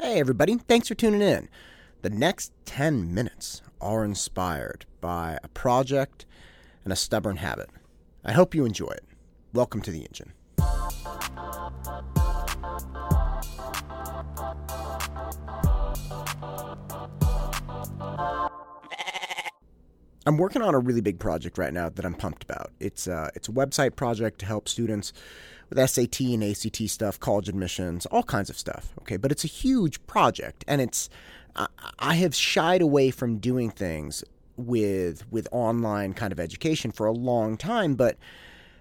Hey, everybody, thanks for tuning in. The next 10 minutes are inspired by a project and a stubborn habit. I hope you enjoy it. Welcome to the engine. I'm working on a really big project right now that I'm pumped about. It's uh, it's a website project to help students with SAT and ACT stuff, college admissions, all kinds of stuff. Okay, but it's a huge project, and it's I, I have shied away from doing things with with online kind of education for a long time, but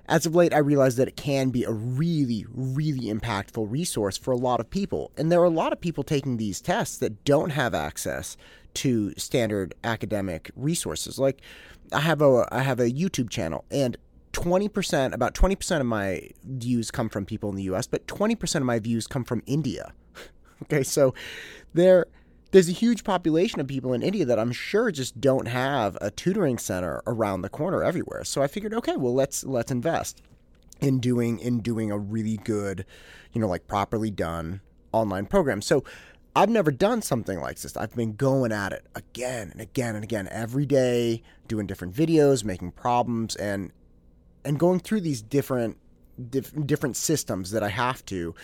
as of late, I realized that it can be a really, really impactful resource for a lot of people. And there are a lot of people taking these tests that don't have access to standard academic resources. Like I have a I have a YouTube channel and 20% about 20% of my views come from people in the US, but 20% of my views come from India. okay, so there there's a huge population of people in India that I'm sure just don't have a tutoring center around the corner everywhere. So I figured, okay, well let's let's invest in doing in doing a really good, you know, like properly done online program. So I've never done something like this. I've been going at it again and again and again every day, doing different videos, making problems and and going through these different different systems that I have to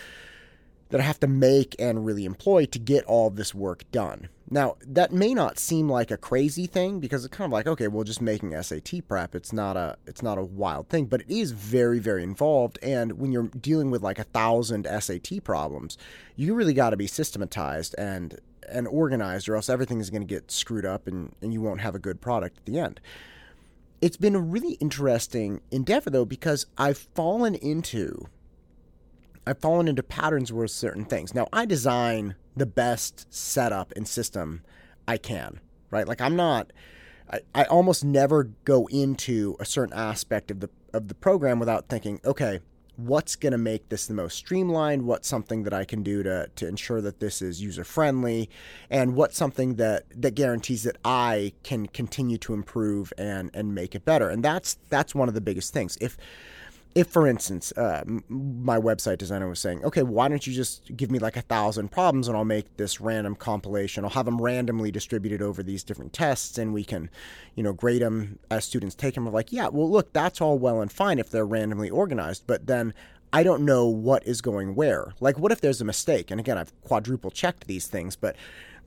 that I have to make and really employ to get all this work done. Now, that may not seem like a crazy thing because it's kind of like, okay, well just making SAT prep, it's not a it's not a wild thing, but it is very, very involved. And when you're dealing with like a thousand SAT problems, you really gotta be systematized and and organized or else everything is gonna get screwed up and, and you won't have a good product at the end. It's been a really interesting endeavor though, because I've fallen into I've fallen into patterns with certain things. Now, I design the best setup and system I can, right? Like I'm not I, I almost never go into a certain aspect of the of the program without thinking, okay, what's going to make this the most streamlined? What's something that I can do to to ensure that this is user friendly, and what's something that that guarantees that I can continue to improve and and make it better? And that's that's one of the biggest things. If if for instance uh, my website designer was saying okay why don't you just give me like a thousand problems and i'll make this random compilation. I'll have them randomly distributed over these different tests and we can you know grade them as students take them we're like yeah well look that's all well and fine if they're randomly organized but then I don't know what is going where. Like, what if there's a mistake? And again, I've quadruple checked these things, but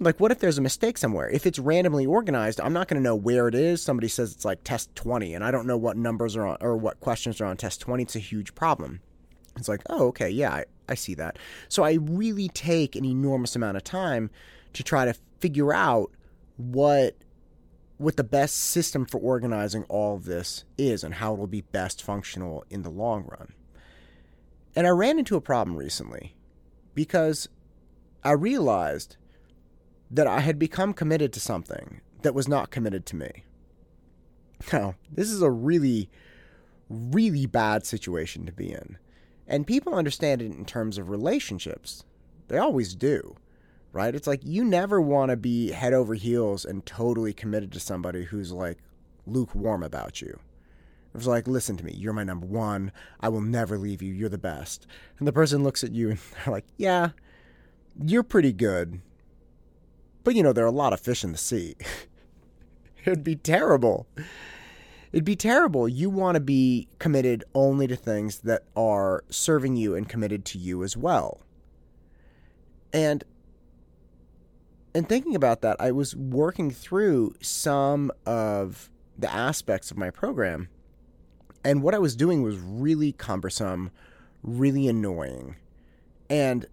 like what if there's a mistake somewhere? If it's randomly organized i'm not going to know where it is. Somebody says it's like test 20 and i don't know what numbers are on or what questions are on test 20 it's a huge problem. It's like oh okay yeah I, I see that. So i really take an enormous amount of time to try to figure out what what the best system for organizing all this is and how it will be best functional in the long run and i ran into a problem recently because i realized that I had become committed to something that was not committed to me. Now, this is a really, really bad situation to be in. And people understand it in terms of relationships. They always do, right? It's like you never want to be head over heels and totally committed to somebody who's like lukewarm about you. It's like, listen to me, you're my number one. I will never leave you. You're the best. And the person looks at you and they're like, yeah, you're pretty good, but you know, there are a lot of fish in the sea. It'd be terrible. It'd be terrible. You want to be committed only to things that are serving you and committed to you as well. And and thinking about that, I was working through some of the aspects of my program. And what I was doing was really cumbersome, really annoying. And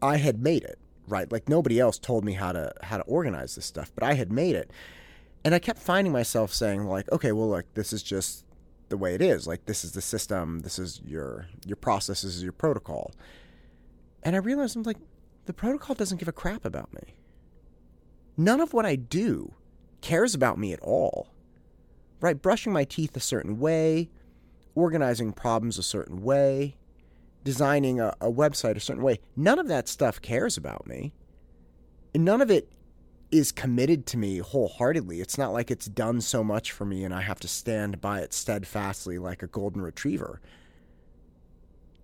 I had made it right? Like nobody else told me how to how to organize this stuff, but I had made it. And I kept finding myself saying like, okay, well look, this is just the way it is. Like this is the system, this is your your process, this is your protocol. And I realized I'm like, the protocol doesn't give a crap about me. None of what I do cares about me at all. Right? Brushing my teeth a certain way, organizing problems a certain way, designing a, a website a certain way. None of that stuff cares about me. And none of it is committed to me wholeheartedly. It's not like it's done so much for me and I have to stand by it steadfastly like a golden retriever.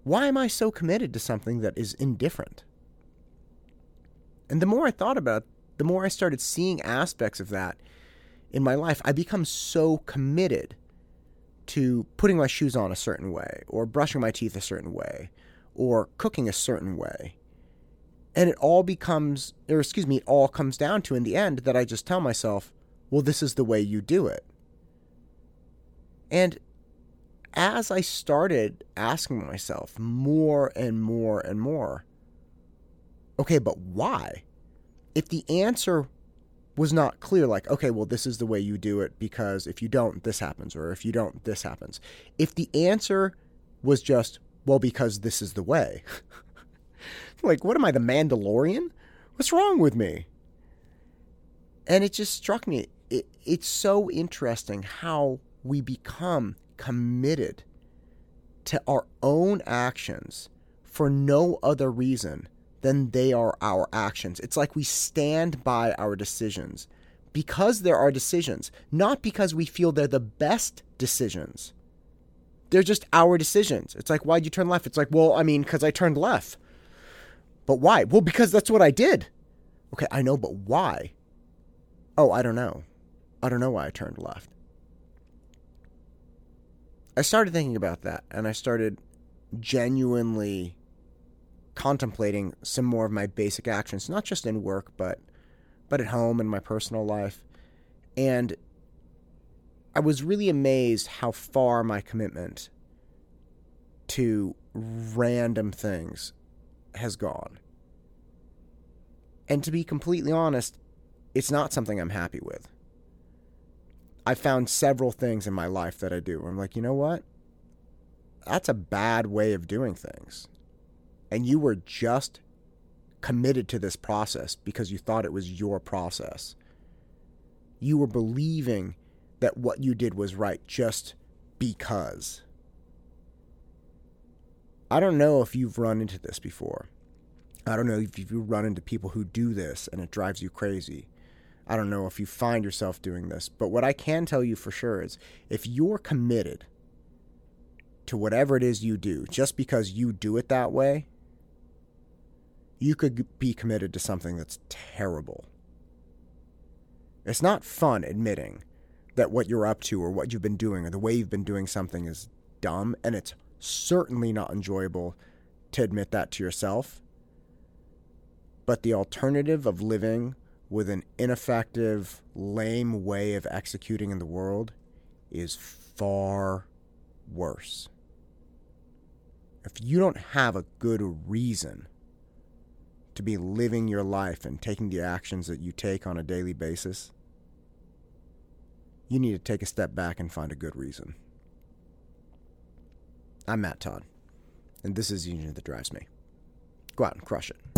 Why am I so committed to something that is indifferent? And the more I thought about it, the more I started seeing aspects of that in my life. I become so committed to putting my shoes on a certain way, or brushing my teeth a certain way, or cooking a certain way. And it all becomes, or excuse me, it all comes down to in the end that I just tell myself, well, this is the way you do it. And as I started asking myself more and more and more, okay, but why? If the answer was not clear, like, okay, well, this is the way you do it because if you don't, this happens, or if you don't, this happens. If the answer was just, well, because this is the way, like, what am I, the Mandalorian? What's wrong with me? And it just struck me. It, it's so interesting how we become committed to our own actions for no other reason than they are our actions. It's like we stand by our decisions because there are decisions, not because we feel they're the best decisions. They're just our decisions. It's like, why'd you turn left? It's like, well, I mean, because I turned left. But why? Well, because that's what I did. Okay, I know, but why? Oh, I don't know. I don't know why I turned left. I started thinking about that and I started genuinely contemplating some more of my basic actions, not just in work, but but at home in my personal life. And I was really amazed how far my commitment to random things has gone. And to be completely honest, it's not something I'm happy with. I found several things in my life that I do I'm like, you know what? That's a bad way of doing things and you were just committed to this process because you thought it was your process. You were believing that what you did was right just because. I don't know if you've run into this before. I don't know if you run into people who do this and it drives you crazy. I don't know if you find yourself doing this, but what I can tell you for sure is if you're committed to whatever it is you do just because you do it that way, you could be committed to something that's terrible. It's not fun admitting that what you're up to or what you've been doing or the way you've been doing something is dumb, and it's certainly not enjoyable to admit that to yourself. But the alternative of living with an ineffective, lame way of executing in the world is far worse. If you don't have a good reason to be living your life and taking the actions that you take on a daily basis, you need to take a step back and find a good reason. I'm Matt Todd, and this is the engine that drives me. Go out and crush it.